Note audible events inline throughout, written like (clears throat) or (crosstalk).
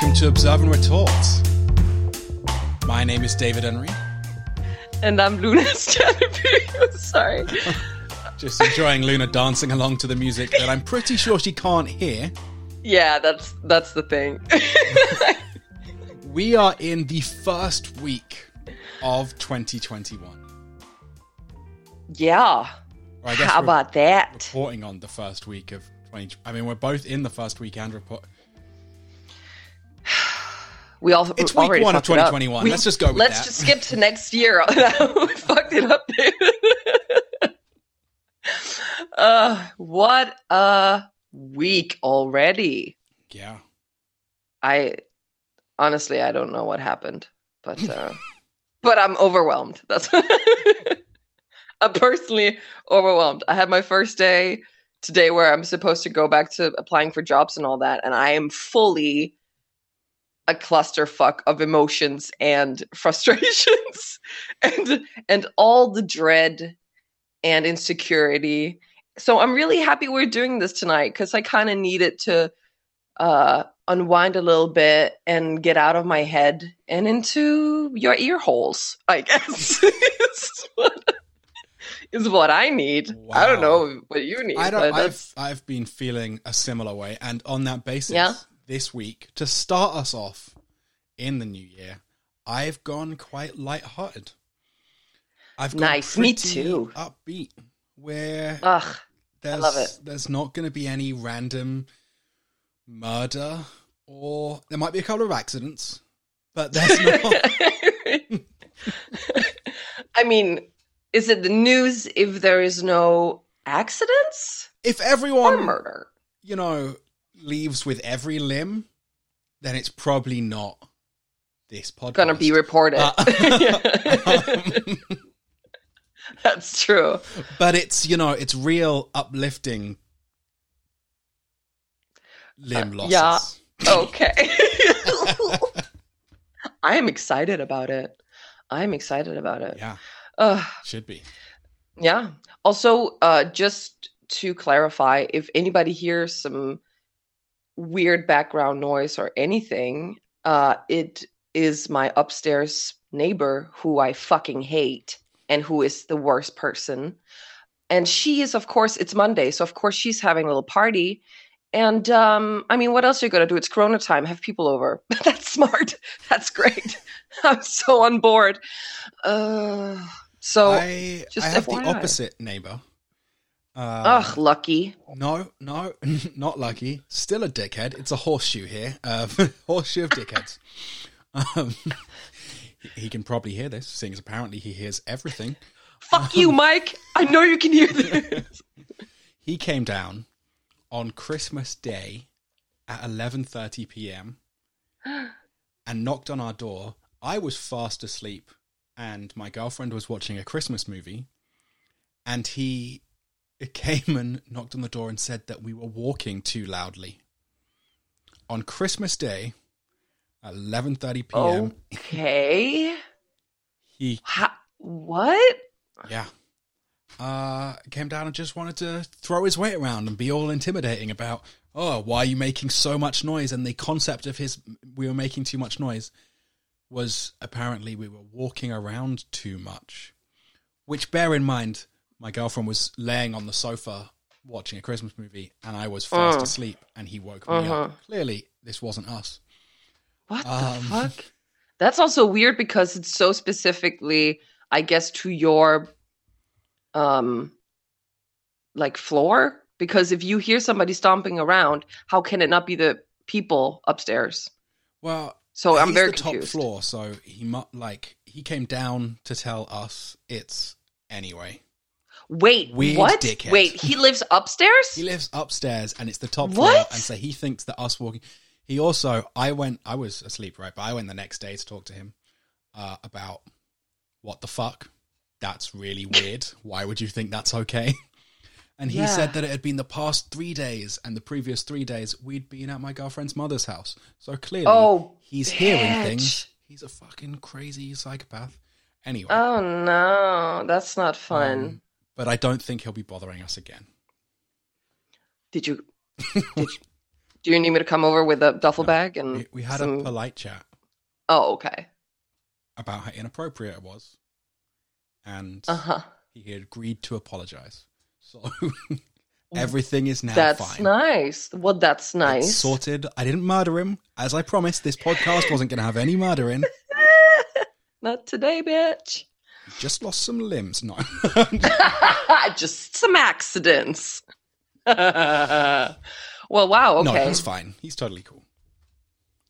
welcome to Observe and Retort. My name is David Henry. And I'm Luna (laughs) Stanapew. Sorry. (laughs) Just enjoying Luna dancing along to the music that I'm pretty sure she can't hear. Yeah, that's that's the thing. we are in the first week of 2021. Yeah. How about that? Reporting on the first week of 20. I mean, we're both in the first week and report. We all it's week one of 2021. We, let's just go. let's that. just skip to next year. (laughs) we fucked it up. dude. (laughs) uh, what a week already. Yeah. I honestly, I don't know what happened, but uh, (laughs) but I'm overwhelmed. That's I'm personally overwhelmed. I had my first day today where I'm supposed to go back to applying for jobs and all that, and I am fully a clusterfuck of emotions and (laughs) frustrations and and all the dread and insecurity. So I'm really happy we're doing this tonight because I kind of needed to uh, unwind a little bit and get out of my head and into your ear holes, I (laughs) guess. is, what, is what I need. Wow. I don't know what you need. I don't I've I've been feeling a similar way and on that basis yeah? This week to start us off in the new year, I've gone quite light-hearted. I've gone nice, me too. Upbeat, where Ugh, there's, I love it. There's not going to be any random murder, or there might be a couple of accidents, but there's (laughs) not. I mean, is it the news if there is no accidents? If everyone or murder, you know, leaves with every limb, then it's probably not this podcast. Gonna be reported. Uh, um, (laughs) (laughs) That's true. But it's you know it's real uplifting limb losses. Uh, yeah. (laughs) Okay. I am excited about it. I'm excited about it. Yeah. Uh, Should be. Yeah. Also, uh, just to clarify, if anybody hears some weird background noise or anything, uh, it is my upstairs neighbor who I fucking hate and who is the worst person. And she is, of course, it's Monday, so of course she's having a little party. And um, I mean, what else are you gonna do? It's Corona time. Have people over. (laughs) That's smart. That's great. (laughs) I'm so on board. Uh, so I, I have FYI. the opposite neighbor. Uh, Ugh, lucky. No, no, (laughs) not lucky. Still a dickhead. It's a horseshoe here. Uh, (laughs) horseshoe of dickheads. Um, (laughs) he can probably hear this, seeing as apparently he hears everything. Fuck um, you, Mike. I know you can hear this. he came down on Christmas Day at 11:30 p.m. (gasps) and knocked on our door. I was fast asleep and my girlfriend was watching a Christmas movie and he came and knocked on the door and said that we were walking too loudly. On Christmas Day, 11:30 p.m. Okay. he what? Yeah. Uh came down and just wanted to throw his weight around and be all intimidating about, "Oh, why are you making so much noise?" And the concept of his we were making too much noise was apparently we were walking around too much. Which bear in mind, my girlfriend was laying on the sofa watching a Christmas movie and I was fast uh. asleep and he woke me uh-huh. up. Clearly, this wasn't us. What the um, fuck? That's also weird because it's so specifically, I guess, to your um like floor. Because if you hear somebody stomping around, how can it not be the people upstairs? Well, so I'm very the confused. top floor, so he mu- like he came down to tell us it's anyway. Wait, Weird what? Dickhead. Wait, he lives upstairs? he lives upstairs, and it's the top what? floor, and so he thinks that us walking. He also, I went, I was asleep, right? But I went the next day to talk to him uh, about what the fuck. That's really weird. (laughs) Why would you think that's okay? (laughs) And he yeah. said that it had been the past three days, and the previous three days we'd been at my girlfriend's mother's house. So clearly, oh, he's bitch. hearing things. He's a fucking crazy psychopath. Anyway. Oh no, that's not fun. Um, but I don't think he'll be bothering us again. Did you? Did you Do you need me to come over with a duffel bag and We, we had some- a polite chat Oh, okay. about how inappropriate it was, and Uh huh. he agreed to apologize. So (laughs) everything is now That's fine. nice. Well, that's It's nice. sorted. I didn't murder him, as I promised. This podcast wasn't going to have any murdering. (laughs) Not today, bitch. Just lost some limbs. No, (laughs) Just some accidents. (laughs) well, wow. no, Okay, he's fine. He's totally cool.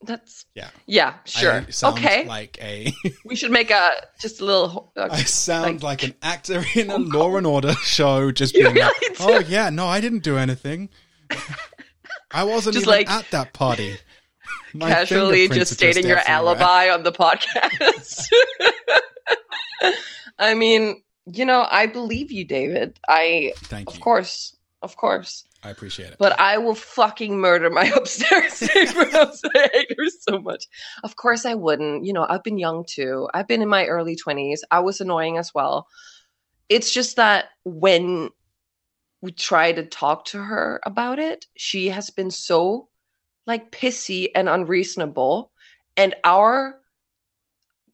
that's Yeah, yeah, sure. Okay, like a. (laughs) we should make a just a little. Uh, I sound Like- like, an actor in a Law and Order show, just being like, do. "Oh yeah, no, I didn't do anything. I wasn't Just even like- at that party." My casually just stating your alibi on the podcast. (laughs) I mean, you know, I believe you, David. I, Thank you. of course, of course. I appreciate it. But I will fucking murder my (laughs) upstairs neighbors. I hate her so much. Of course I wouldn't. You know, I've been young too. I've been in my early 20s. I was annoying as well. It's just that when we try to talk to her about it, she has been so like pissy and unreasonable. And our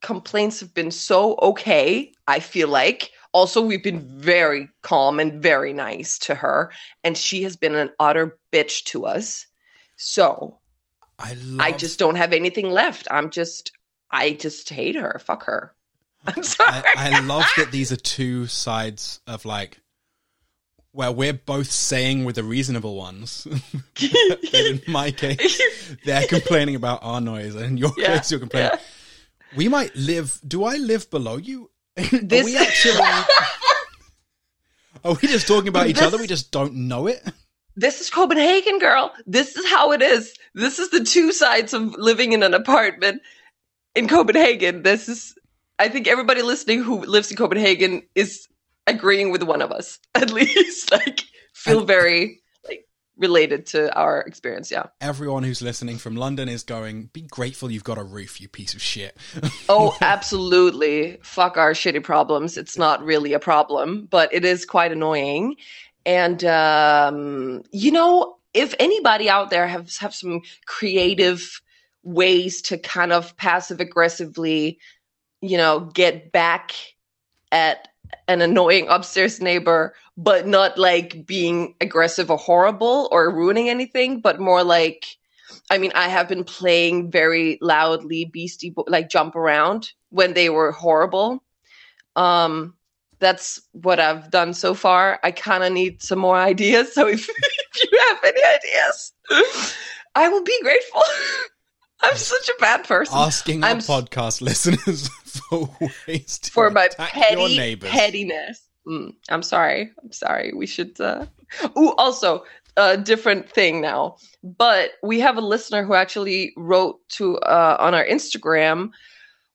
complaints have been so okay, I feel like. Also, we've been very calm and very nice to her and she has been an utter bitch to us. So I love, I just don't have anything left. I'm just, I just hate her. Fuck her. (laughs) I'm sorry. I, I love that these are two sides of like where we're both saying we're the reasonable ones. (laughs) in my (laughs) case, they're complaining about our noise, and in your Yeah, case, you're complaining. yeah. We might live. Do I live below you? This- (laughs) are we actually? Are we just talking about each This- other? We just don't know it. this is Copenhagen, girl. This is how it is. This is the two sides of living in an apartment in Copenhagen. This is, I think everybody listening who lives in Copenhagen is agreeing with one of us, (laughs) at least. Like, feel And- very related to our experience. Yeah. Everyone who's listening from London is going. Be grateful you've got a roof, you piece of shit. (laughs) Oh, absolutely. Fuck our shitty problems. It's not really a problem, but it is quite annoying. And um, you know, if anybody out there has have some creative ways to kind of passive aggressively, you know, get back at an annoying upstairs neighbor, but not like being aggressive or horrible or ruining anything, but more like I mean, I have been playing very loudly Beastie Bo- like jump around when they were horrible. Um, that's what I've done so far. I kind of need some more ideas. So if, (laughs) if you have any ideas, I will be grateful. (laughs) I'm such a bad person Asking our I'm s- podcast (laughs) listeners for ways to for my petty neighbors. pettiness. Mm, I'm sorry. I'm sorry. We should. Uh... Ooh, also a different thing now. But we have a listener who actually wrote to uh, on our Instagram,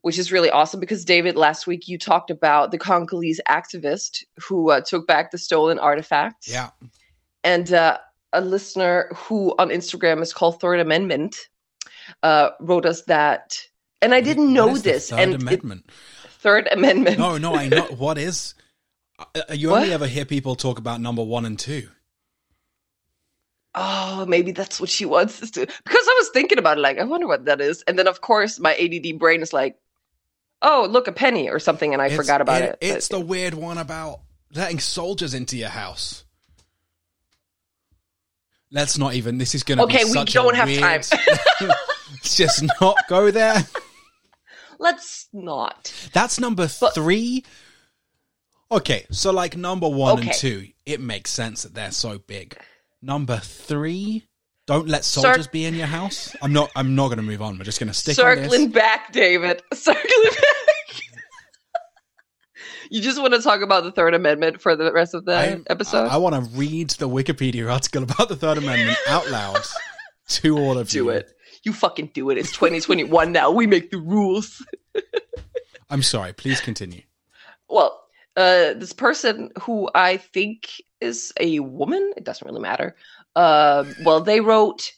which is really awesome because David, last week you talked about the Congolese activist who uh, took back the stolen artifacts. Yeah, And uh, a listener who on Instagram is called Third Amendment uh, wrote us that. And I didn't know this. Third and it- amendment. Third Amendment. No, no, I know what is. Uh, You What? only ever hear people talk about number one and two. oh, maybe that's what she wants us to. Because I was thinking about it, like, I wonder what that is. And then, of course, my ADD brain is like, oh, look, a penny or something, and I It's- forgot about it. It's But- the weird one about letting soldiers into your house. Let's not even. This is going to Okay, we don't have weird, time. Let's (laughs) just not go there. (laughs) Let's not. That's number But- three. Okay, so like number one and two, it makes sense that they're so big. Number three, don't let soldiers be in your house. I'm not. I'm not going to move on. We're just going to stick Circling this. back, David. (laughs) Circling back. you just want to talk about the Third Amendment for the rest of the I- episode? I, want to read the Wikipedia article about the Third Amendment out loud to all of do you. Do it. You fucking do it. It's 2021 now. We make the rules. I'm sorry. Please continue. well, uh, this person who I think is a woman, it doesn't really matter. Uh, well, they wrote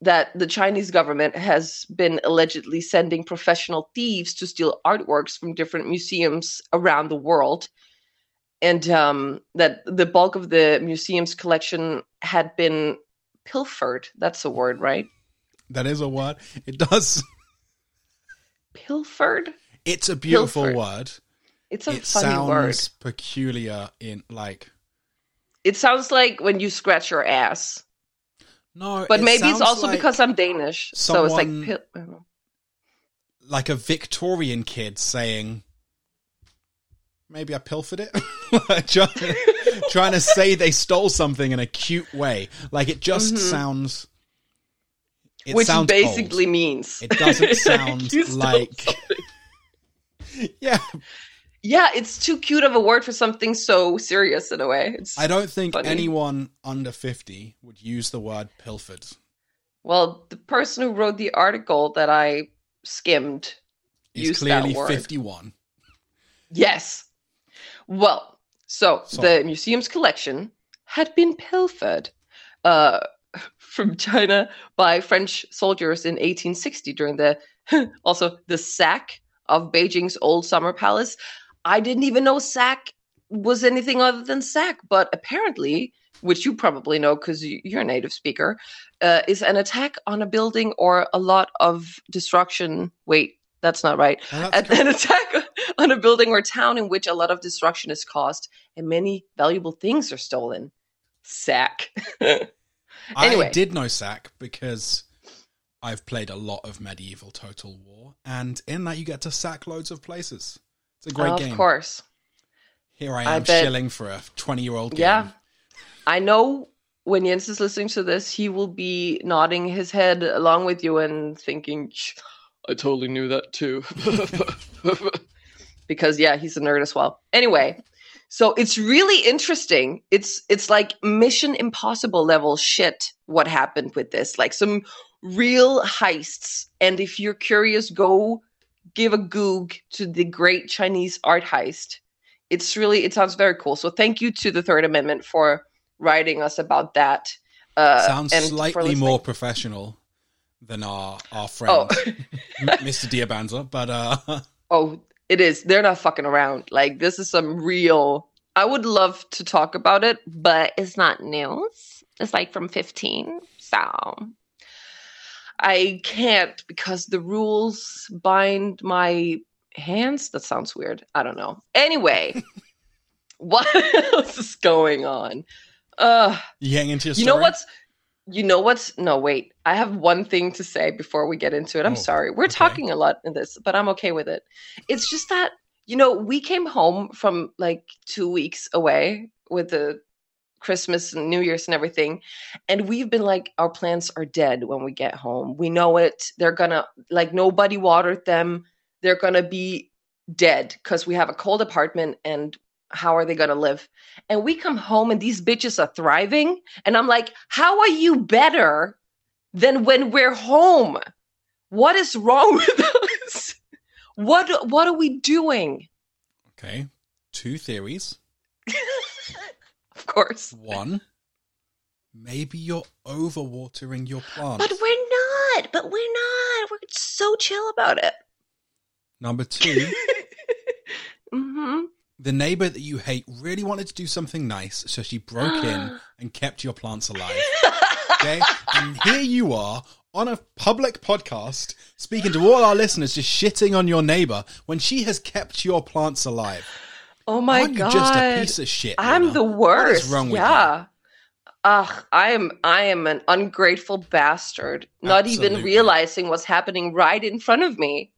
that the Chinese government has been allegedly sending professional thieves to steal artworks from different museums around the world. And um, that the bulk of the museum's collection had been pilfered. That's a word, right? That is a word. It does. Pilfered. It's a beautiful Pilfered. word. It's a It funny sounds word. peculiar in like It sounds like when you scratch your ass. no, But it maybe it's also like- because I'm Danish. so it's like pil- I don't know. like a Victorian kid saying, maybe I pilfered it. (laughs) Trying, trying to say they stole something in a cute way. Like it just Mhm. sounds. It which sounds basically old. means It doesn't (laughs) sound like- (laughs) Yeah, Yeah, it's too cute of a word for something so serious in a way. It's I don't think Funny. anyone under fifty would use the word pilfered. well, the person who wrote the article that I skimmed Is used clearly that word. fifty-one. Yes. Well, so So- the museum's collection had been pilfered uh, (laughs) from China by French soldiers in 1860 during the (laughs) also the sack of Beijing's old summer palace. I didn't even know sack was anything other than sack, but apparently, which you probably know because you're a native speaker, uh, is an attack on a building or a lot of destruction. Wait, that's not right that's an, an (laughs) attack on a building or town in which a lot of destruction is caused and many valuable things are stolen. Sack. (laughs) anyway. I did know Sack because I've played a lot of medieval Total War, and in that you get to sack loads of places. It's a great of game. Of course. Here I I am bet- shilling for a twenty-year-old game. Yeah. I know when Jens is listening to this, he will be nodding his head along with you and thinking, I totally knew that too. (laughs) because yeah, he's a nerd as well. Anyway, so it's really interesting. It's it's like Mission Impossible level shit what happened with this. Like some real heists. And if you're curious, go give a goog to the great Chinese art heist. It's really it sounds very cool. So thank you to the Third Amendment for writing us about that. Uh, Sounds slightly more professional than our our friend (laughs) Oh, Mr. Diyabanza, but uh, (laughs) oh, it is. They're not fucking around. Like this is some real. I would love to talk about it, but it's not news. It's like from 15, so I can't because the rules bind my hands. That sounds weird. I don't know. Anyway, (laughs) what else is going on? Uh you getting into your you know what's you know what's no wait i have one thing to say before we get into it i'm Oh, sorry we're okay. talking a lot in this but i'm okay with it it's just that you know we came home from like two weeks away with the christmas and new year's and everything and we've been like our plants are dead when we get home. We know it. They're gonna like nobody watered them. They're gonna be dead because we have a cold apartment and how are they gonna live? And we come home and these bitches are thriving and i'm like how are you better than when we're home? What is wrong with us? What what are we doing? Okay, two theories. (laughs) of course One, maybe you're overwatering your plants. but we're not but we're not we're so chill about it Number two, (laughs) hmm the neighbor that you hate really wanted to do something nice, so she broke in (gasps) and kept your plants alive. Okay, and here you are on a public podcast speaking to all our listeners, just shitting on your neighbor when she has kept your plants alive. Oh my Aren't god you just a piece of shit? I'm Luna? the worst. What is wrong with you? yeah. Ugh, I am I am an ungrateful bastard, not even realizing what's happening right in front of me.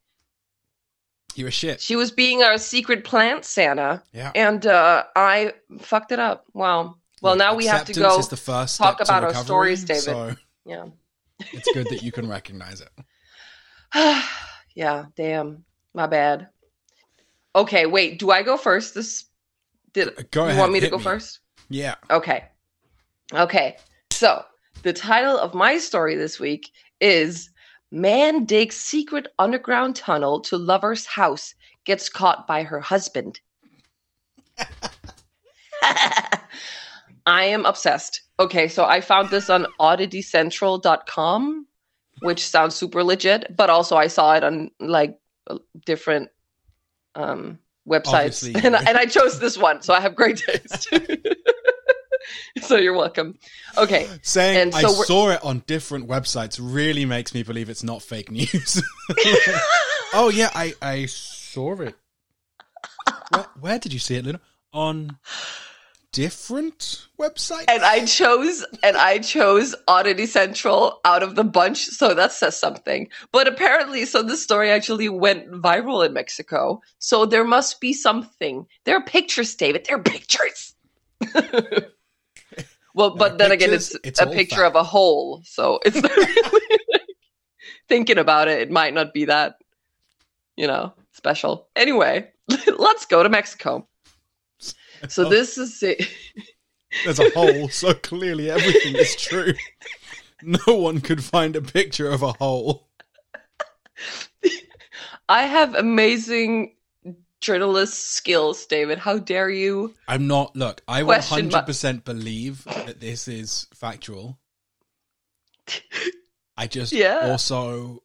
You're a shit. She was being our secret plant Santa, Yeah. and uh, I fucked it up. Wow. Well, now we have to go. Is the first talk about our stories, David. So Yeah. it's good that you (laughs) can recognize it. (sighs) yeah. Damn. My bad. Okay. Wait. Do I go first? This. Did Go you ahead. want me to go first? Yeah. Okay. Okay. So the title of my story this week is Man Digs Secret Underground Tunnel to Lover's House Gets Caught by Her Husband. (laughs) I am obsessed. Okay, so I found this on odditycentral.com, which sounds super legit, but also I saw it on like uh, different um websites Obviously, and, I, and I chose this one, so I have great taste. (laughs) so you're welcome. Okay. Saying And I so we're- saw it on different websites really makes me believe it's not fake news. (laughs) oh yeah, I I saw it. Where, where did you see it, Luna? On different website and I chose and I chose Oddity Central out of the bunch, so that says something. But apparently, so this story actually went viral in Mexico. So there must be something. There are pictures, David. There are pictures. (laughs) well, but then again, it's, it's a picture of a hole, so it's really like, (laughs) thinking about it. It might not be that, you know, special. Anyway, (laughs) let's go to Mexico. So this is it. There's a hole, so clearly everything is true. No one could find a picture of a hole. I have amazing journalist skills, David. How dare you? I'm not. Look, I Question 100% believe that this is factual. I just (laughs) Yeah. also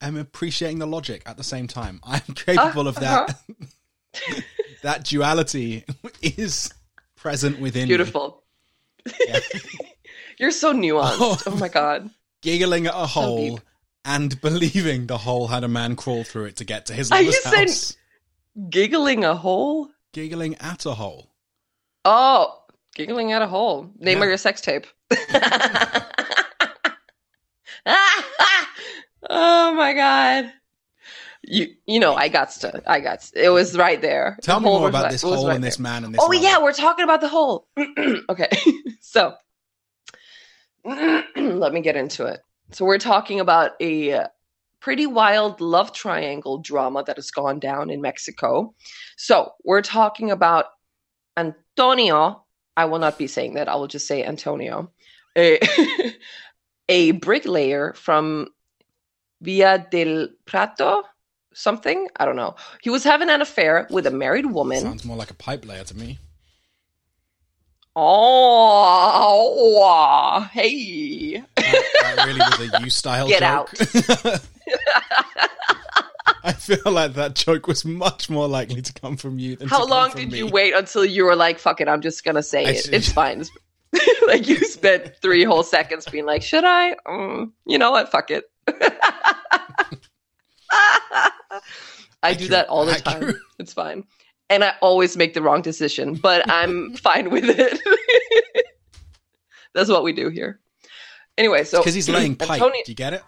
am appreciating the logic at the same time. I'm capable of that. Uh-huh. (laughs) that duality is present within. Beautiful. Yeah. (laughs) You're so nuanced. Oh. Oh my god. Giggling at a hole and believing the hole had a man crawl through it to get to his Are lover's you saying- Giggling a hole? Giggling at a hole. Oh, giggling at a hole. Name Yeah. of your sex tape. (laughs) (laughs) oh my god. You you know I got to I got to, it was right there. Tell The me more about right- this hole right and there. this man and this Oh yeah, we're talking about the hole. (clears throat) okay. (laughs) so (clears throat) let me get into it. So we're talking about a uh, pretty wild love triangle drama that has gone down in Mexico. So we're talking about Antonio. I will not be saying that. I will just say Antonio, a, (laughs) a bricklayer from Villa del Prado, something. I don't know. He was having an affair with a married woman. Sounds more like a pipe layer to me. Oh, hey. That, that really was a you style Get joke. (laughs) I feel like that joke was much more likely to come from you than to How long did me. you wait until you were like, fuck it, I'm just gonna say I it. should- It's (laughs) fine. (laughs) like you spent three whole seconds being like, should I? Mm, you know what? Fuck it. I do that all the time. It's fine. And I always make the wrong decision, but I'm (laughs) fine with it. (laughs) That's what we do here. Anyway, so Because he's laying (clears throat) pipe. Do you get it?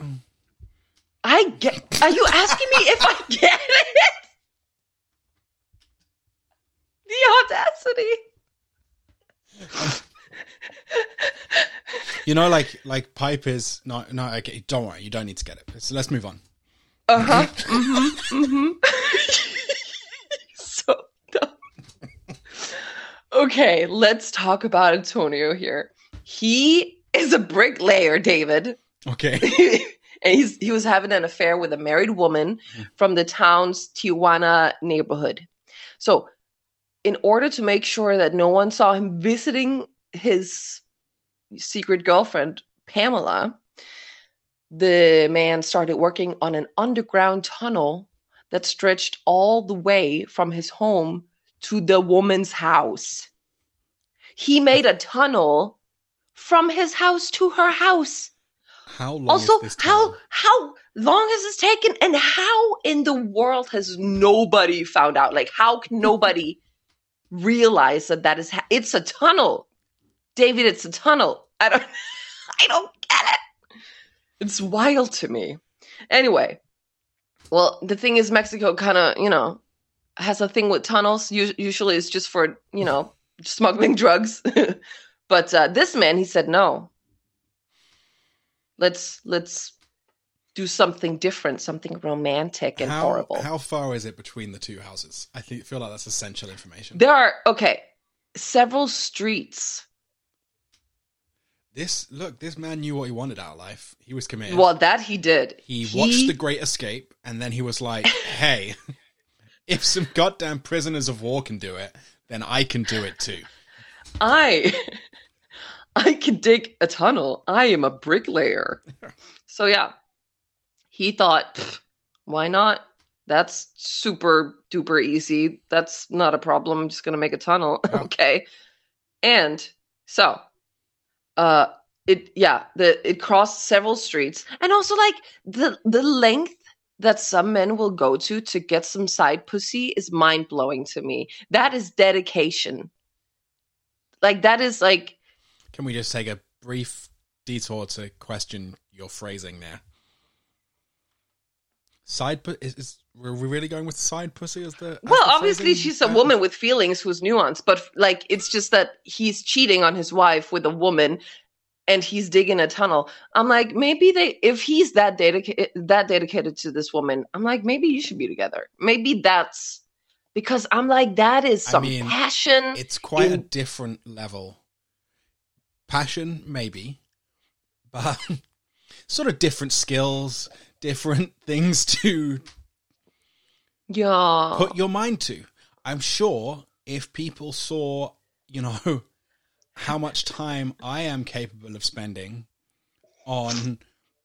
I get. Are you asking me if I get it? The audacity. You know, like like pipe is no no. Okay, don't worry. You don't need to get it. So let's move on. Uh huh. mm-hmm. Mm-hmm. (laughs) so dumb. Okay, let's talk about Antonio here. He is a bricklayer, David. Okay. (laughs) and he's he was having an affair with a married woman from the town's Tijuana neighborhood. So, in order to make sure that no one saw him visiting his secret girlfriend, Pamela, the man started working on an underground tunnel that stretched all the way from his home to the woman's house. He made a tunnel from his house to her house. How long also how how long has this taken? And how in the world has nobody found out? Like how can nobody (laughs) realize that that is ha- it's a tunnel. David it's a tunnel. I don't (laughs) i don't it's wild to me anyway well the thing is mexico kind of you know has a thing with tunnels Us- usually it's just for you know smuggling drugs (laughs) but uh, this man he said no let's let's do something different something romantic and how, horrible How far is it between the two houses? I think, feel like that's essential information. there are okay several streets this look, this man knew what he wanted out of life. He was committed. well that he did. He watched The Great Escape, and then he was like, "Hey, (laughs) if some goddamn prisoners of war can do it, then I can do it too." i (laughs) i can dig a tunnel. I am a bricklayer. (laughs) So yeah. He thought why not? That's super duper easy. That's not a problem. I'm just gonna make a tunnel. Yeah. okay. And so, uh, it yeah, the it crossed several streets, and also like the the length that some men will go to to get some side pussy is mind blowing to me. That is dedication. Like that is like Can we just take a brief detour to question your phrasing there? Side pu- is, is were we really going with side pussy as the as well, the obviously she's a Uh, woman with feelings who's nuanced, but like it's just that he's cheating on his wife with a woman and he's digging a tunnel. I'm like, maybe they if he's that dedicated that dedicated to this woman, I'm like, maybe you should be together. Maybe that's because I'm like, that is I some mean, passion. It's quite a different level. Passion, maybe, but (laughs) sort of different skills, different things to Yeah. put your mind to. I'm sure if people saw, you know, (laughs) how much time I am capable of spending on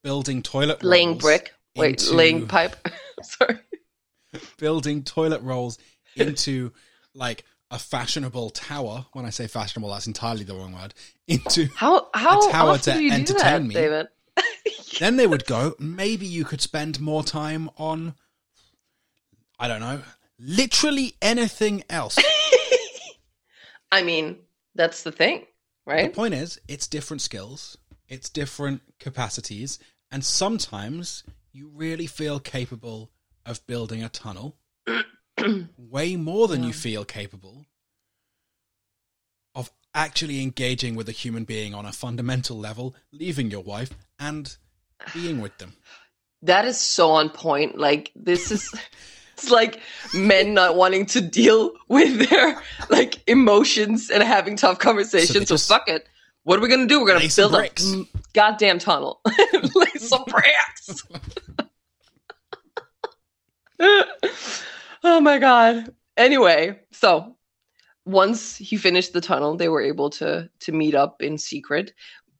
building toilet laying brick. Wait, laying pipe. (laughs) Sorry. building toilet rolls into like a fashionable tower. When I say fashionable, that's entirely the wrong word. Into How how a tower to do you do entertain that, me. David? (laughs) then they would go, maybe you could spend more time on, I don't know, literally anything else. (laughs) I mean, that's the thing, right? the point is, it's different skills, it's different capacities, and sometimes you really feel capable of building a tunnel (clears throat) way more than you feel capable of actually engaging with a human being on a fundamental level, leaving your wife and being with them. (sighs) That is so on point. Like this is (laughs) it's (laughs) like men not wanting to deal with their like emotions and having tough conversations. So, just fuck it. What are we gonna do? We're gonna build a goddamn tunnel. (laughs) lay some (laughs) bricks. oh my god. Anyway, so once he finished the tunnel, they were able to to meet up in secret.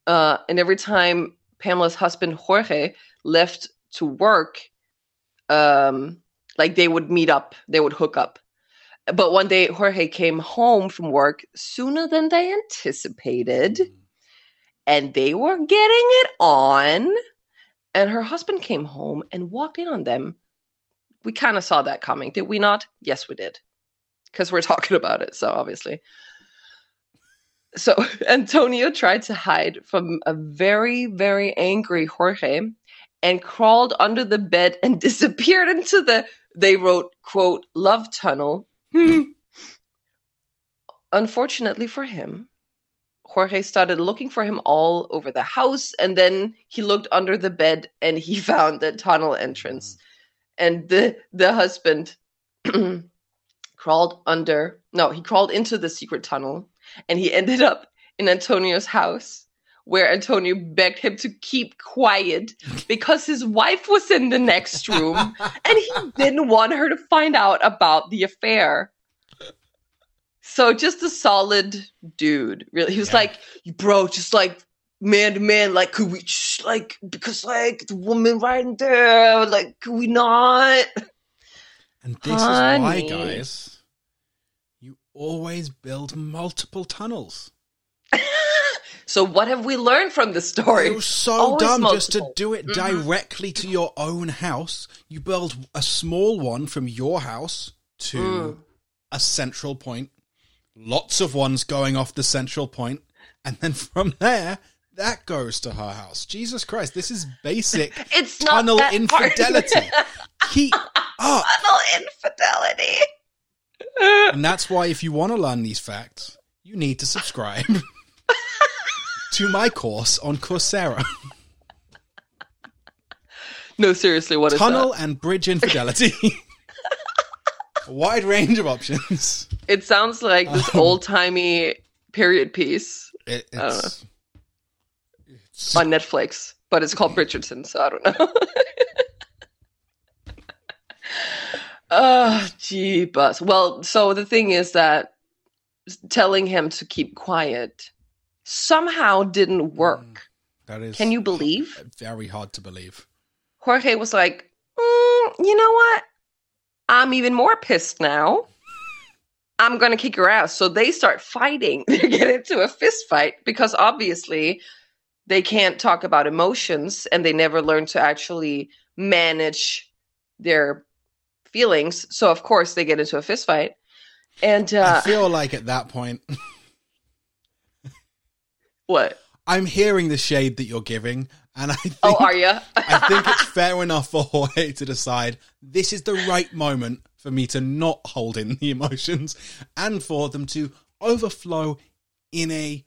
Uh, and every time Pamela's husband Jorge left to work, um, like they would meet up, they would hook up. But one day Jorge came home from work sooner than they anticipated, mm. and they were getting it on. And her husband came home and walked in on them. We kind of saw that coming, did we not? Yes, we did. Because we're (laughs) talking about it, so obviously. So (laughs) Antonio tried to hide from a very, very angry Jorge and crawled under the bed and (laughs) disappeared into the, they wrote, quote, love tunnel. (laughs) Unfortunately for him, Jorge started looking for him all over the house and then he looked under the bed and he (laughs) found the tunnel entrance. And the the husband (clears throat) crawled under no, he crawled into the secret tunnel and he ended up in Antonio's house where Antonio begged him to keep quiet because his wife was in the next room and he (laughs) didn't want her to find out about the affair. So just a solid dude, really. He was Yeah. like, "Bro, just like man to man, like could we just like because like the woman right in there, like could we not?" And this is why, guys, you always build multiple tunnels. So what have we learned from the story? You're so Always dumb just to do it Mhm. directly to your own house. You build a small one from your house to Mm. a central point, lots of ones going off the central point, and then from there, that goes to her house. Jesus Christ, this is basic (laughs) It's not tunnel infidelity. (laughs) Keep up. tunnel infidelity. And that's why, if you want to learn these facts, you need to subscribe (laughs) to my course on Coursera (laughs) no, seriously, what is Tunnel that? and Bridge Infidelity. A (laughs) wide range of options. It sounds like this Um, old timey period piece It, it's, it's on Netflix, but it's called Richardson, so I don't know. (laughs) Oh, gee, bus. Well, so the thing is that telling him to keep quiet somehow didn't work. that is Can you believe? very hard to believe. Jorge was like, "Mm, you know what? I'm even more pissed now. I'm going to kick your ass. So they start fighting. (laughs) They get into a fist fight because obviously they can't talk about emotions and they never learn to actually manage their feelings. So of course they get into a fist fight. And uh, I feel like at that point, (laughs) what? I'm hearing the shade that you're giving, and I oh, think, Oh, are you? (laughs) I think it's fair enough for Jorge to decide this is the right moment for me to not hold in the emotions and for them to overflow in a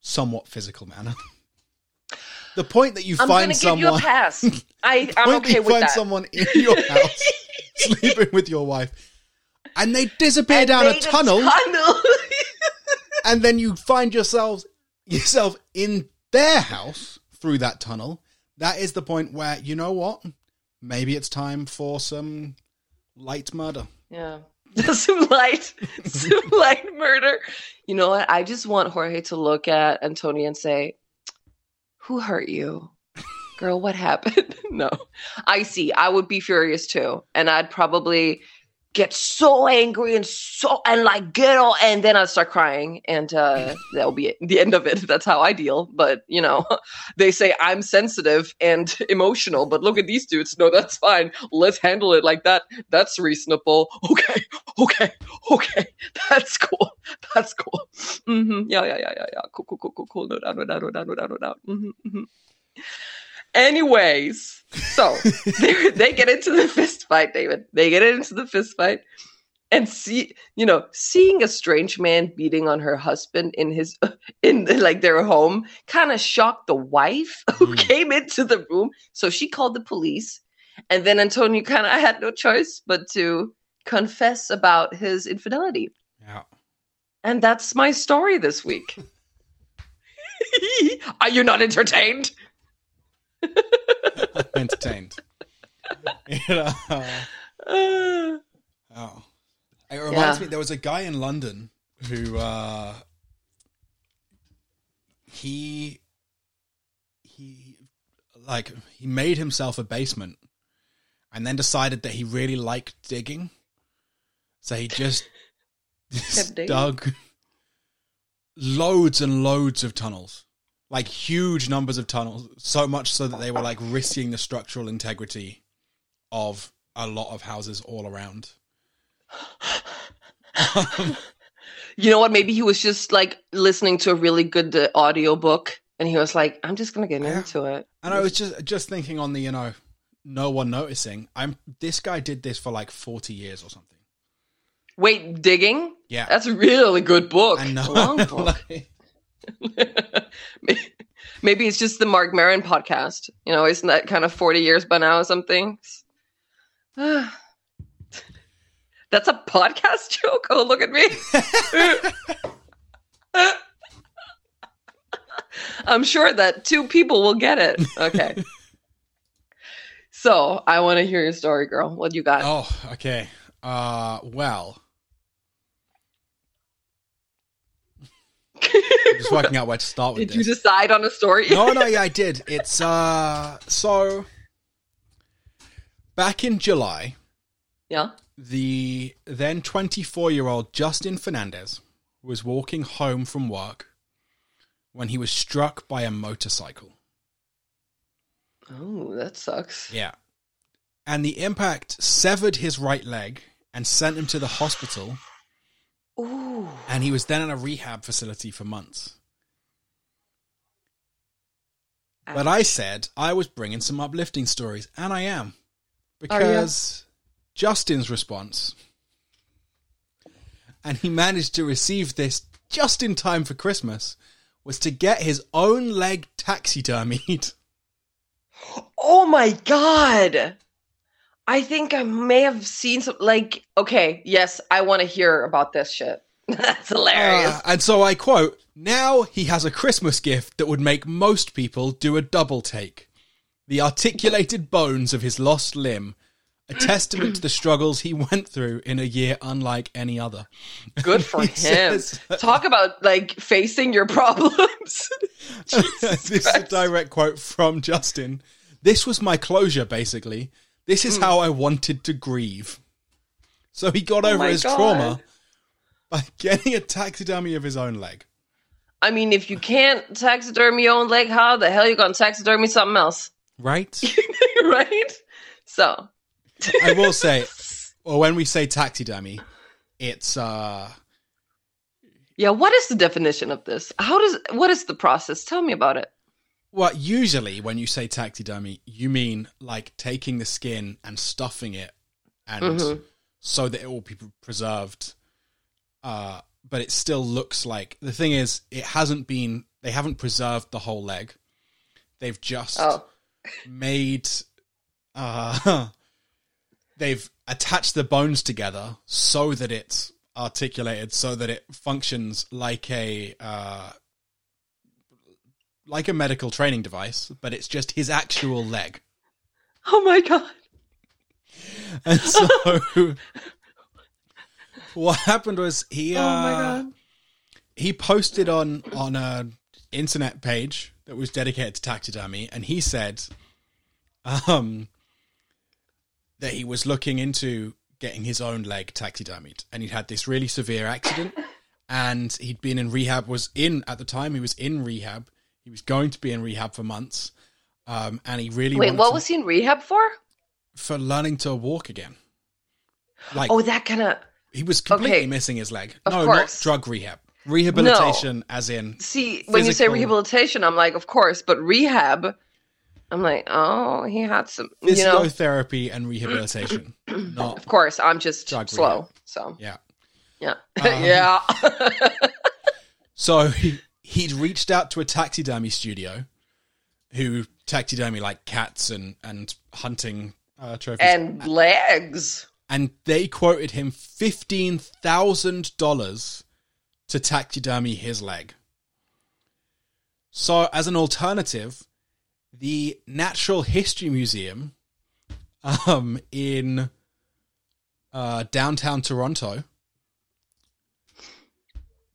somewhat physical manner. The point that you I'm find going to give you a someone, pass. (laughs) I, the I'm point that okay you with find that. someone in your house (laughs) sleeping with your wife, and they disappear And down a tunnel, tunnel. and then you find yourselves yourself in their house through that tunnel. That is the point where you know what? Maybe it's time for some light murder. Yeah. (laughs) some light, some light murder. You know what? I just want Jorge to look at Antonia and say, "Who hurt you, girl? What happened?" (laughs) no, I see. I would be furious too, and I'd probably get so angry and so and like get all, and then I'd start crying, and uh, (laughs) that'll be it, the end of it. That's how I deal. But you know, (laughs) they say I'm sensitive and (laughs) emotional, but look at these dudes. No, that's fine. Let's handle it like that. That's reasonable. Okay, okay, okay. That's cool. That's cool. hmm Yeah, yeah, yeah, yeah, yeah. Cool, cool, cool, cool, cool. No doubt, no doubt, no doubt, no doubt, no doubt. hmm hmm Anyways, so (laughs) they, they get into the fist fight, David. They get into the fist fight and see, you know, seeing a strange man beating on her husband in his, (laughs) in like their home kind of shocked the wife who Mm. came into the room. So she called the police. And then Antonio kind of had no choice but to confess about his infidelity. Yeah. And that's my story this week. (laughs) Are you not entertained? Entertained. (laughs) You know, (sighs) oh. It reminds Yeah. me there was a guy in London who uh he he like he made himself a basement and then decided that he really liked digging. So he just, (laughs) just dug loads and loads of tunnels. Like huge numbers of tunnels, so much so that they were like risking the structural integrity of a lot of houses all around. you know what? Maybe he was just like listening to a really good uh, audio book and he was like, I'm just going to get Yeah. into it. And I was just just thinking on the you know no one noticing. I'm this guy did this for like forty years or something. Wait, digging? Yeah, That's a really good book. I know. Long (laughs) book. Like, (laughs) Maybe it's just the Marc Maron podcast. You know, isn't that kind of 40 years by now or something? (sighs) That's a podcast joke? Oh, look at me. (laughs) I'm sure that two people will get it. Okay. (laughs) so I want to hear your story, girl. What you got? oh, okay. Uh, well, just working out where to start with it. Did you this. decide on a story? no, no, (laughs) yeah, I did. It's uh, so back in July, yeah. the then 24 year old Justin Fernandez was walking home from work when he was struck by a motorcycle. Oh, that sucks. Yeah. And the impact severed his right leg and sent him to the hospital, Ooh. and he was then in a rehab facility for months. But I said I was bringing some uplifting stories, and I am. Oh, because Justin's response, and he managed to receive this just in time for Christmas, was to get his own leg taxidermied. (gasps) Oh my god. I think I may have seen some like okay, yes, I want to hear about this shit. (laughs) That's hilarious. Uh, and so I quote, now he has a Christmas gift that would make most people do a double take. The articulated bones of his lost limb, a (clears throat) testament to the struggles he went through in a year unlike any other. Good (laughs) for him. says- Talk about like facing your problems. (laughs) this is a direct quote from Justin. This was my closure, basically. This is how I wanted to grieve. So he got over Oh my his God. trauma by (laughs) getting a taxidermy of his own leg. I mean, if you can't taxidermy your own leg, how the hell you gonna taxidermy something else? Right? (laughs) right? So I will (laughs) say, or when we say taxidermy, it's uh Yeah, what is the definition of this? How does what is the process? Tell me about it. Well, usually when you say taxidermy, you mean like taking the skin and stuffing it and Mhm. so that it will be preserved. Uh but it still looks like the thing is it hasn't been they haven't preserved the whole leg. They've just Oh. made uh (laughs) they've attached the bones together so that it's articulated so that it functions like a uh like a medical training device but it's just his actual leg Oh my god. and so (laughs) what happened was he uh Oh my god. he posted on on a internet page that was dedicated to taxidermy and he said um that he was looking into getting his own leg taxidermied and he'd had this really severe accident and he'd been in rehab was in at the time he was in rehab he was going to be in rehab for months um and he really Wait, what to- was he in rehab for? for learning to walk again like Oh, that kind of he was completely okay. missing his leg Of no course. not drug rehab rehabilitation as in see when you say rehabilitation, I'm like, of course, but rehab, I'm like, oh, he had some, you know. physiotherapy and rehabilitation. (clears throat) not Of course, I'm just slow, rehab. so yeah. yeah, (laughs) Um, yeah. (laughs) (laughs) So he, he'd reached out to a taxidermy studio, who taxidermy like cats and and hunting uh, trophies, and legs. and they quoted him fifteen thousand dollars to taxidermy his leg. So, as an alternative, the Natural History Museum um, in uh, downtown Toronto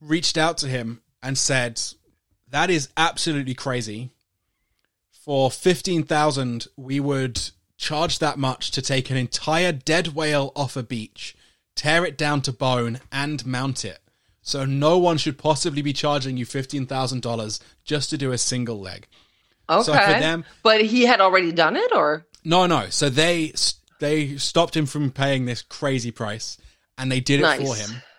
reached out to him and said, "That is absolutely crazy. For fifteen thousand, we would charge that much to take an entire dead whale off a beach, tear it down to bone, and mount it. So no one should possibly be charging you fifteen thousand dollars just to do a single leg." Okay, So for them- but he had already done it, or No, no. So they they stopped him from paying this crazy price, and they did it for him. (laughs)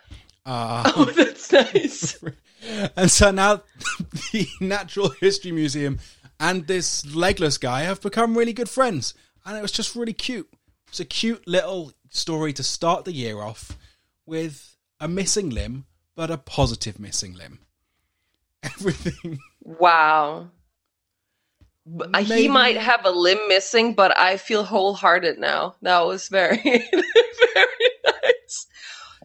Uh, oh, that's nice. (laughs) and so now (laughs) the Natural History Museum and this legless guy have become really good friends, and it was just really cute. It's a cute little story to start the year off with a missing limb, but a positive missing limb. (laughs) Everything. Wow. Uh, He might have a limb missing, but I feel wholehearted now. That was very, (laughs) very nice.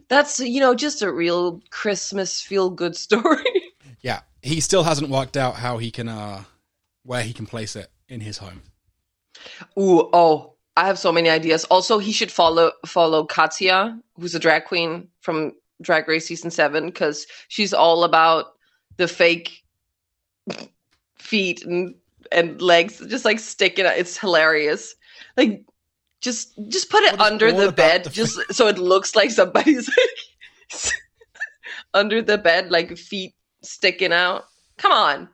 That's you know just a real Christmas feel good (laughs) story. Yeah, he still hasn't worked out how he can, uh, where he can place it in his home. Ooh, oh, I have so many ideas. Also, he should follow follow Katya, who's a drag queen from Drag Race season seven, because she's all about the fake feet and and legs, just like sticking. out. It's hilarious. Like, just just put it What under the bed, the just so it looks like somebody's like (laughs) under the bed, like feet sticking out. Come on,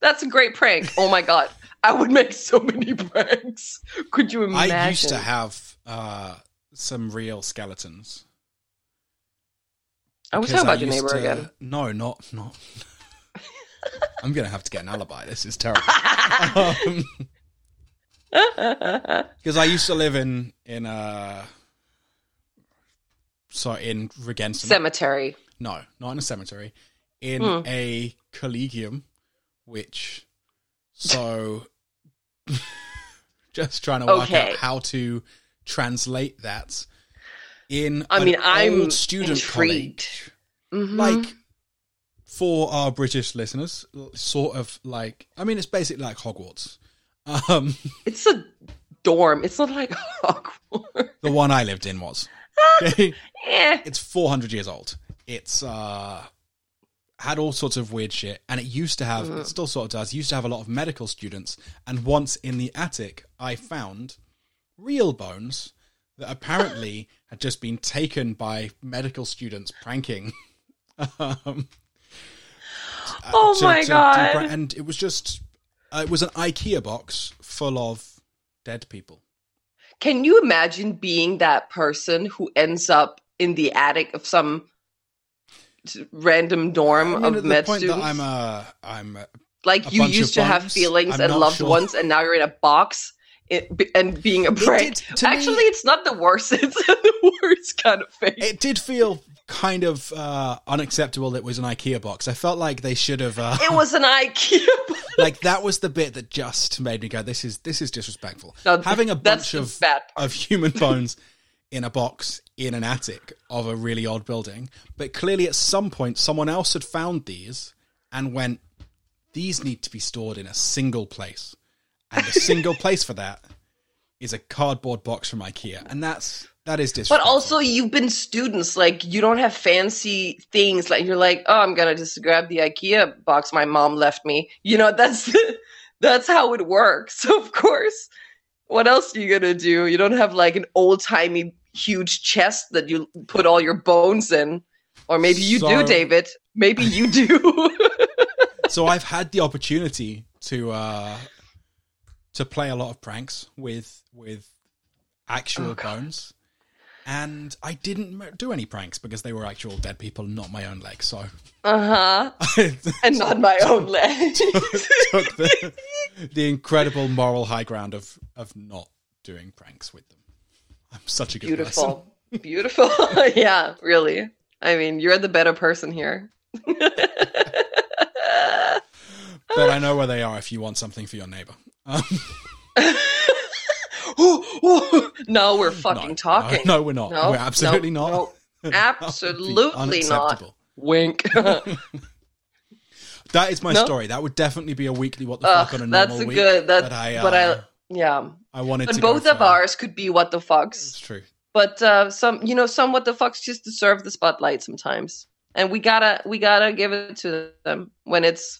that's a great prank. Oh my god. I would make so many (laughs) pranks. Could you imagine? I used to have uh, some real skeletons. I was talking about your used neighbor to- again. No, not not. (laughs) I'm gonna have to get an alibi. This is terrible. Um, (laughs) Because I used to live in in uh, so in Regensen. Cemetery. no, not in a cemetery. In Hmm. a collegium, which so (laughs) just trying to work Okay. out how to translate that in I an mean, I'm student intrigued. Mhm. like for our British listeners, sort of like I mean, it's basically like Hogwarts. Um, it's a dorm. It's not like (laughs) Hogwarts. the one I lived in was. Okay? Eh. It's 400 years old. It's uh had all sorts of weird shit, and it used to have, it still sort of does, used to have a lot of medical students. And once in the attic, I found real bones that apparently (laughs) had just been taken by medical students pranking (laughs) um, Oh my God. pra- and it was just uh, it was an IKEA box full of dead people. Can you imagine being that person who ends up in the attic of some random dorm I mean, of med students? I'm a I'm a, like you used to have feelings I'm and loved sure. ones, and now you're in a box it, and being a prank. did- to me- Actually, it's not the worst. (laughs) It's the worst kind of thing. it did feel kind of uh, unacceptable. That it was an IKEA box. I felt like they should have. Uh, It was an IKEA. (laughs) box. like that was the bit that just made me go, "This is this is disrespectful." No, Having a bunch of of human (laughs) bones in a box in an attic of a really odd building, but clearly at some point someone else had found these and went, "These need to be stored in a single place," and the single place for that is a cardboard box from IKEA, and that's that is disrespectful. But also, you've been students. Like, you don't have fancy things. Like, you're like, oh, I'm gonna just grab the IKEA box my mom left me. You know, that's (laughs) that's how it works. So, (laughs) of course, what else are you gonna do? You don't have like an old timey huge chest that you put all your bones in, or maybe you So- do, David. Maybe you do. (laughs) so I've had the opportunity to uh to play a lot of pranks with with actual Oh, bones and I didn't do any pranks because they were actual dead people not my own legs so uh huh. (laughs) And not my own leg. (laughs) took the, the incredible moral high ground of of not doing pranks with them I'm such a good person Beautiful. Beautiful. (laughs) yeah, really. I mean, you're the better person here. But I know where they are if you want something for your neighbor um, (laughs) no, we're no, fucking talking. no, no we're not No, we're absolutely no, not no. (laughs) That would be Absolutely not. Wink. (laughs) That is my No? story. That would definitely be a weekly what the fuck on a normal that's week. good. That, but I, uh, but I, yeah. I wanted But both of ours could be what the fucks. It's true. But uh, some, you know, some what the fucks just deserve the spotlight sometimes, and we gotta, we gotta give it to them when it's,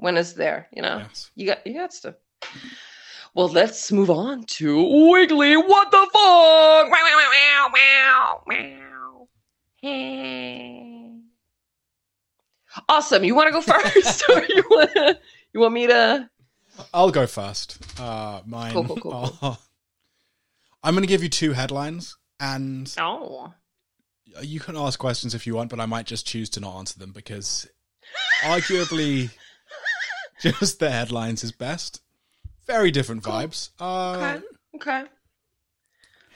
when it's there. You know. Yes. You got you got to. Well, let's move on to Weekly. What the fuck? Meow, meow, meow, meow, meow. Awesome. You want to go first, or you (laughs) want? You want me to? I'll go first. Uh, mine. Cool, cool, cool, are- (laughs) I'm going to give you two headlines, and Oh. you can ask questions if you want, but I might just choose to not answer them because, arguably, (laughs) just the headlines is best. Very different vibes. Uh, Okay. Okay.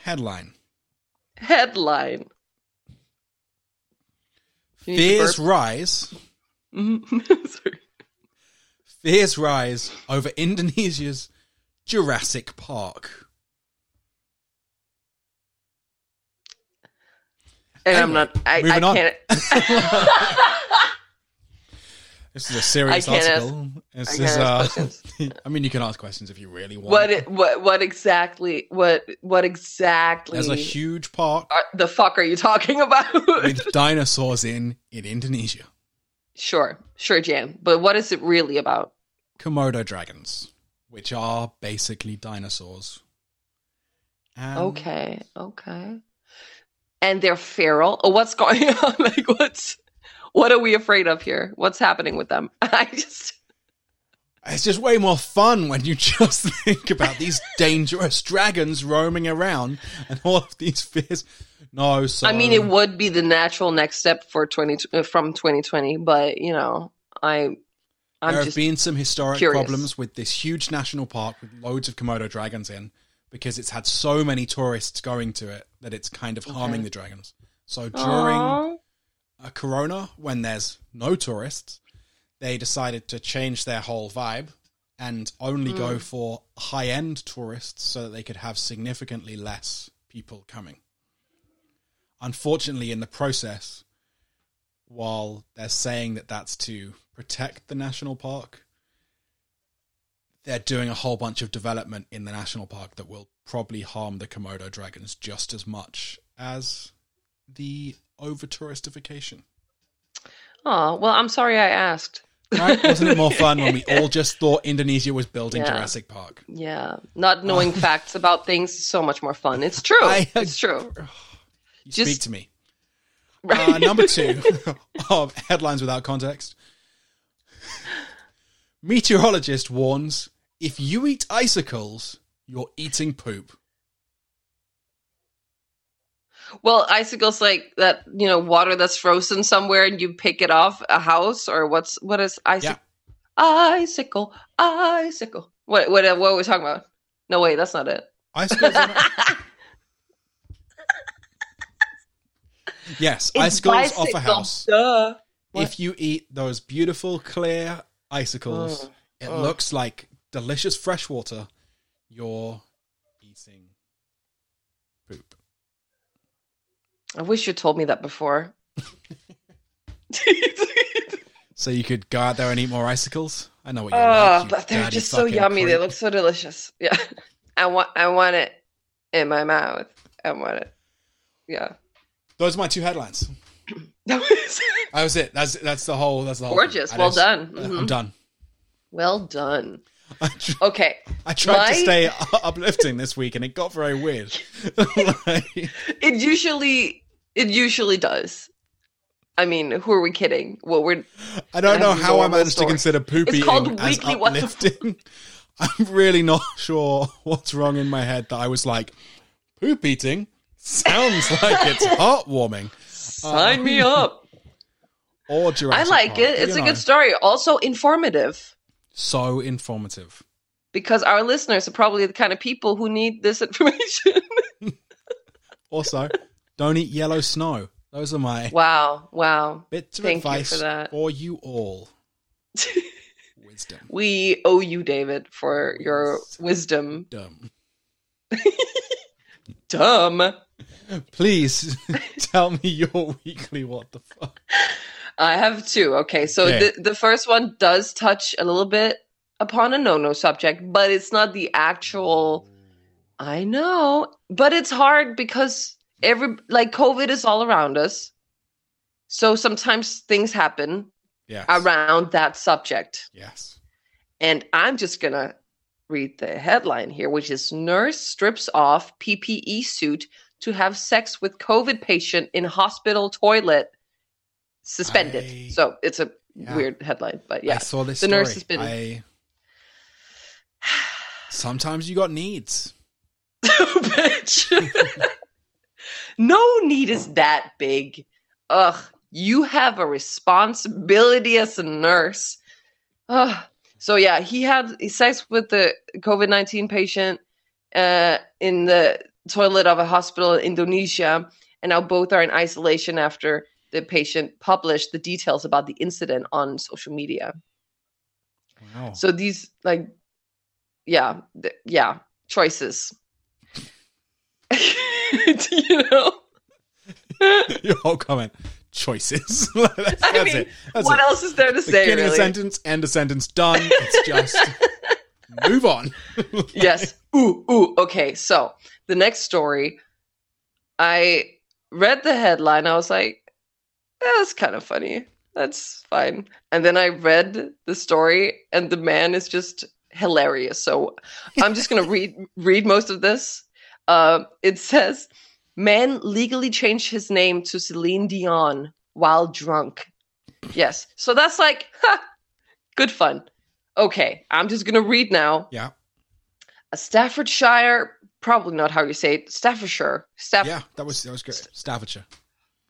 Headline: Headline. Fears rise. Mhm. (laughs) Sorry. Fears rise over Indonesia's Jurassic Park. And I'm not. I, I can't. (laughs) This is a serious can't ask- article. This I is, uh. (laughs) I mean, you can ask questions if you really want. what? It, what? What exactly? What? What exactly? There's a huge park are- the fuck are you talking about? with (laughs) dinosaurs in in Indonesia. sure, sure, Jan. But what is it really about? Komodo dragons, which are basically dinosaurs. And Okay, okay. And they're feral. Oh, what's going (laughs) on? Like, what's what are we afraid of here? What's happening with them? (laughs) I just It's just way more fun when you (laughs) just think about these dangerous dragons roaming around and all of these fears. No, so I mean, it would be the natural next step for twenty uh, from twenty twenty, but you know, I I'm there have been some historic curious. problems with this huge national park with loads of Komodo dragons in because it's had so many tourists going to it that it's kind of harming Okay. the dragons. So during Aw. A corona, when there's no tourists, they decided to change their whole vibe and only Hmm. go for high end tourists so that they could have significantly less people coming. Unfortunately, in the process, while they're saying that that's to protect the national park, they're doing a whole bunch of development in the national park that will probably harm the Komodo dragons just as much as the over touristification. Aw, well, I'm sorry I asked. Right? Wasn't it more (laughs) fun when we all just thought Indonesia was building Yeah. Jurassic Park? Yeah, not knowing facts about things is so much more fun. It's true. I- it's true. You Just- speak to me. (laughs) Uh, number two (laughs) of headlines without context. Meteorologist warns: if you eat icicles, you're eating poop. Well, icicles like that, you know, water that's frozen somewhere and you pick it off a house or what's what is icicle? Icicle, icicle. What what what are we talking about? No wait, that's not it. Icicles. not- (laughs) yes, icicles off a house. Duh. If you eat those beautiful clear icicles, Mm. it Mm. looks like delicious fresh water. You're eating poop. I wish you told me that before. (laughs) So you could go out there and eat more icicles. I know what you're Oh, like. you but they're just so yummy. They look so delicious. Yeah. (laughs) I want I want it in my mouth. I want it. Yeah. Those are my two headlines. (laughs) That was That was it. That's that's the whole. That's the whole. gorgeous. Well just- done. I'm Mhm. done. Well done. I, tr- Okay. I tried My- to stay uplifting this week, and it got very weird. Like, It usually it usually does. I mean, who are we kidding? Well, we're I don't know how I managed story. to consider poop It's eating called as weekly the uplifting. (laughs) I'm really not sure what's wrong in my head that I was like, poop eating sounds like it's (laughs) heartwarming. sign me um, up. (laughs) Or I like Park, it. It's a know. good story. Also informative So informative. because our listeners are probably the kind of people who need this information. Also, don't eat yellow snow. Those are my wow. Wow. bits of Thank you advice for that. for you all. (laughs) Wisdom. We owe you, David, for your wisdom. Dumb. (laughs) Dumb. Please (laughs) tell me your weekly what the fuck. I have two. Okay, so Okay. the the first one does touch a little bit upon a no no subject, but it's not the actual. I know, but it's hard because every like COVID is all around us, so sometimes things happen Yes. around that subject, Yes. and I'm just gonna read the headline here, which is nurse strips off PPE suit to have sex with COVID patient in hospital toilet suspended. I- so it's a Yeah. weird headline, but yeah. I saw this The story. nurse has been- I... (sighs) Sometimes you got needs. (laughs) Bitch. (laughs) no need is that big. Ugh, you have a responsibility as a nurse. Ugh. So yeah, he had sex with the COVID nineteen patient uh, in the toilet of a hospital in Indonesia, and now both are in isolation after the patient published the details about the incident on social media. Wow. So these like, yeah, th- yeah, choices. (laughs) you know, (laughs) Your whole comment. Choices. (laughs) that's mean, it. That's what it. else is there to say? Beginning a sentence, end a sentence, done. It's just move on. yes. Ooh, ooh. Okay, so the next story, I read the headline. I was like, eh, that's kind of funny. That's fine. And then I read the story, and the man is just hilarious. So I'm just gonna read read most of this. Uh, it says, "Man legally changed his name to Celine Dion while drunk." Yes. So that's like, ha, good fun. Okay, I'm just gonna read now Yeah. a Staffordshire, probably not how you say it, Staffordshire. Staff. Yeah, that was that was great. Staffordshire.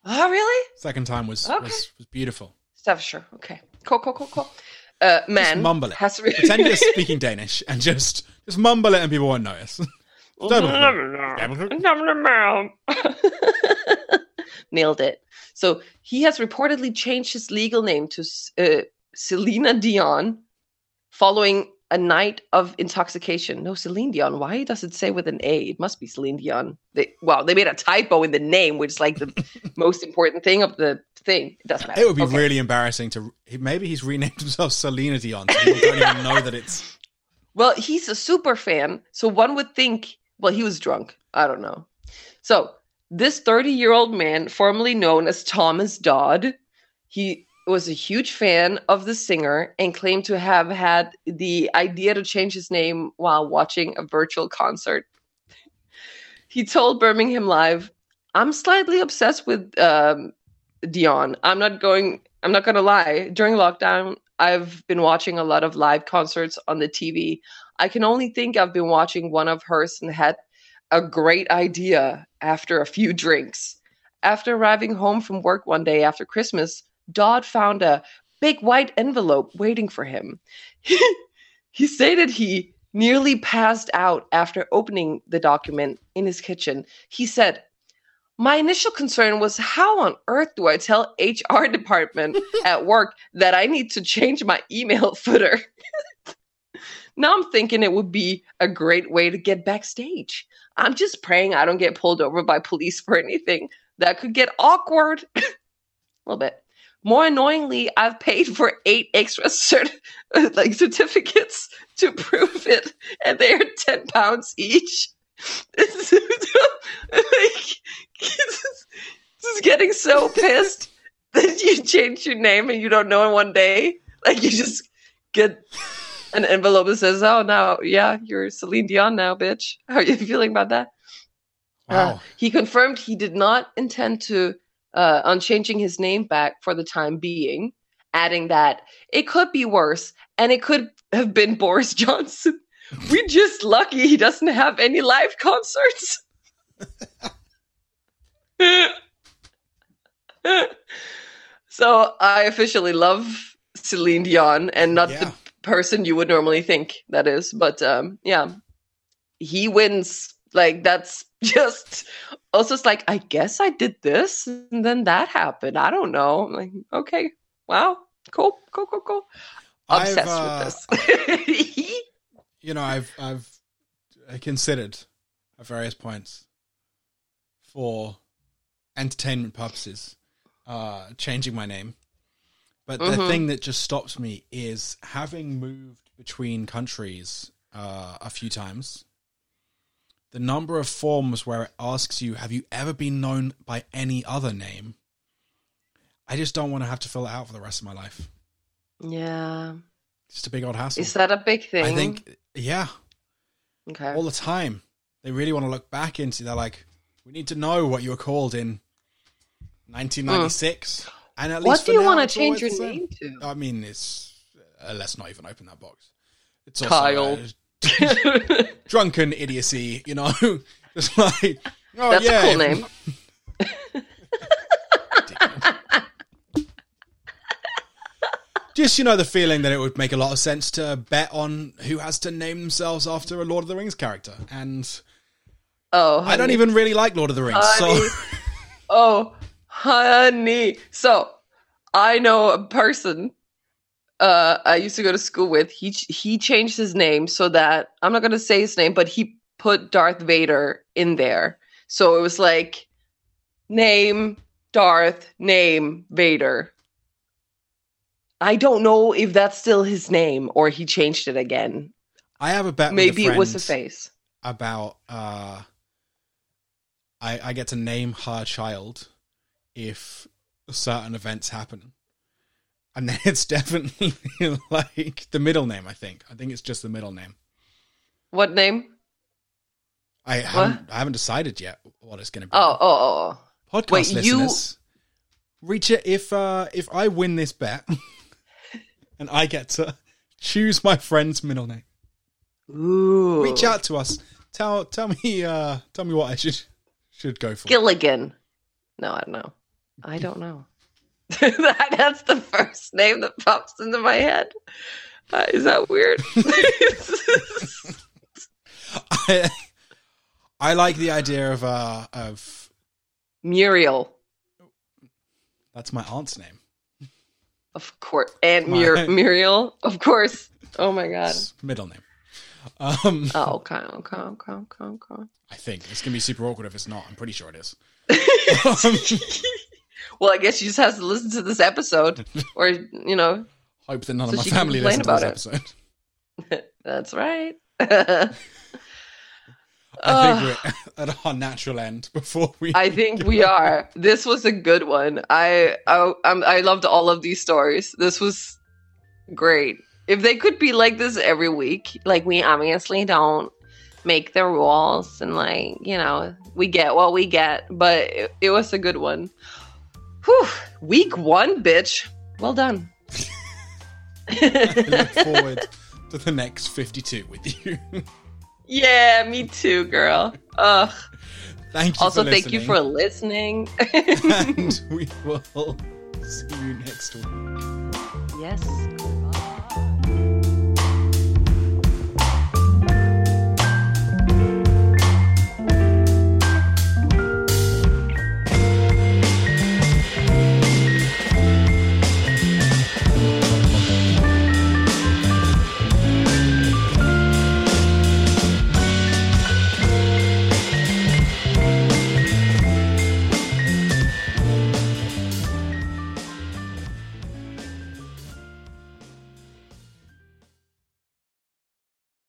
Oh, really? Second time was Okay. was, was beautiful. Staffordshire. Okay. Cool, cool, cool, cool. Uh, man mumble it. has re- Pretend you're (laughs) speaking Danish and just just mumble it and people won't notice. (laughs) (laughs) Nailed it. So he has reportedly changed his legal name to uh, Selena Dion following a night of intoxication. No, Celine Dion. Why does it say with an A? It must be Celine Dion. They, well, they made a typo in the name, which is like the (laughs) most important thing of the thing. It doesn't matter. It would be Okay. really embarrassing to maybe he's renamed himself Selena Dion. So people don't even know that it's Well, he's a super fan, so one would think, well, he was drunk. I don't know. So, this 30 year old man, formerly known as Thomas Dodd, he was a huge fan of the singer and claimed to have had the idea to change his name while watching a virtual concert. he told Birmingham Live, I'm slightly obsessed with um, Dion. I'm not going. I'm not gonna lie. During lockdown, I've been watching a lot of live concerts on the TV. I can only think I've been watching one of hers and had a great idea after a few drinks. After arriving home from work one day after Christmas, Dodd found a big white envelope waiting for him. (laughs) he stated he nearly passed out after opening the document in his kitchen. He said, my initial concern was how on earth do I tell HR (laughs) department at work that I need to change my email footer? (laughs) now I'm thinking it would be a great way to get backstage. I'm just praying I don't get pulled over by police for anything that could get awkward. (laughs) a little bit. More annoyingly, I've paid for eight extra cert- (laughs) like certificates to prove it, and they are ten pounds each. (laughs) Is, like, getting so pissed that you change your name and you don't know in one day. Like you just get an envelope that says, "Oh, now, yeah, you're Celine Dion now, bitch." (laughs) How are you feeling about that? Wow. Uh, he confirmed he did not intend to uh, on changing his name back for the time being, adding that it could be worse and it could have been (laughs) Boris Johnson. We're just lucky he doesn't have any live concerts. (laughs) so I officially love Celine Dion and not Yeah. the person you would normally think that is, but um, yeah, he wins. Like that's (laughs) just also it's like I guess I did this and then that happened. I don't know. I'm like okay, wow, cool, cool, cool, cool. Obsessed uh, with this. (laughs) you know, I've I've considered at various points for entertainment purposes uh, changing my name, but the Mhm. thing that just stops me is having moved between countries uh, a few times. The number of forms where it asks you, "Have you ever been known by any other name?" I just don't want to have to fill it out for the rest of my life. yeah, It's just a big old hassle. is that a big thing? I think, yeah, okay. all the time. They really want to look back into. They're like, we need to know what you were called in 1996, and at least what for do you want to change your always name to? I mean, it's uh, let's not even open that box. It's Kyle. also uh, (laughs) drunken idiocy, you know. (laughs) Just like, oh That's yeah, a cool name. (laughs) Just you know the feeling that it would make a lot of sense to bet on who has to name themselves after a Lord of the Rings character, and Oh, I don't even really like Lord of the Rings, Honey. so Oh, honey. So, I know a person uh I used to go to school with. He he changed his name so that I'm not going to say his name, but he put Darth Vader in there. So it was like name Darth, name Vader. I don't know if that's still his name or he changed it again. I have a bet. Maybe it was a face. about uh, I I get to name her child if certain events happen, and then (laughs) it's definitely like the middle name. I think I think it's just the middle name. What name? I haven't I haven't decided yet what it's going to be. Oh, oh, oh. oh. podcast wait, listeners, reach it if uh if I win this bet, (laughs) and I get to choose my friend's middle name. Ooh. Reach out to us. Tell tell me uh tell me what I should should go for. Gilligan. No, I don't know. I don't know. (laughs) That- That's the first name that pops into my head. Uh, is that weird? (laughs) (laughs) I, I like the idea of uh of Muriel, that's my aunt's name. of course. Aunt My- Mur- Muriel, of course. Oh my god. It's middle name. Um, Oh, okay, okay, okay, okay, okay. I think it's gonna be super awkward if it's not. I'm pretty sure it is. Well, I guess she just has to listen to this episode, (laughs) or you know, Hope that none So of my family listen to this about episode. (laughs) (laughs) that's right. I think we're at our natural end before we. I think we are. This was a good one. I I I'm, I loved all of these stories. This was great. If they could be like this every week, like we obviously don't make the rules and like you know we get what we get, but it, it was a good one. Whew, week one, bitch. Well done. I look (laughs) forward to the next 52 with you. yeah, me too, girl. Ugh. Thank you. Also, for thank you for listening, listening. (laughs) and (laughs) we will see you next week. yes.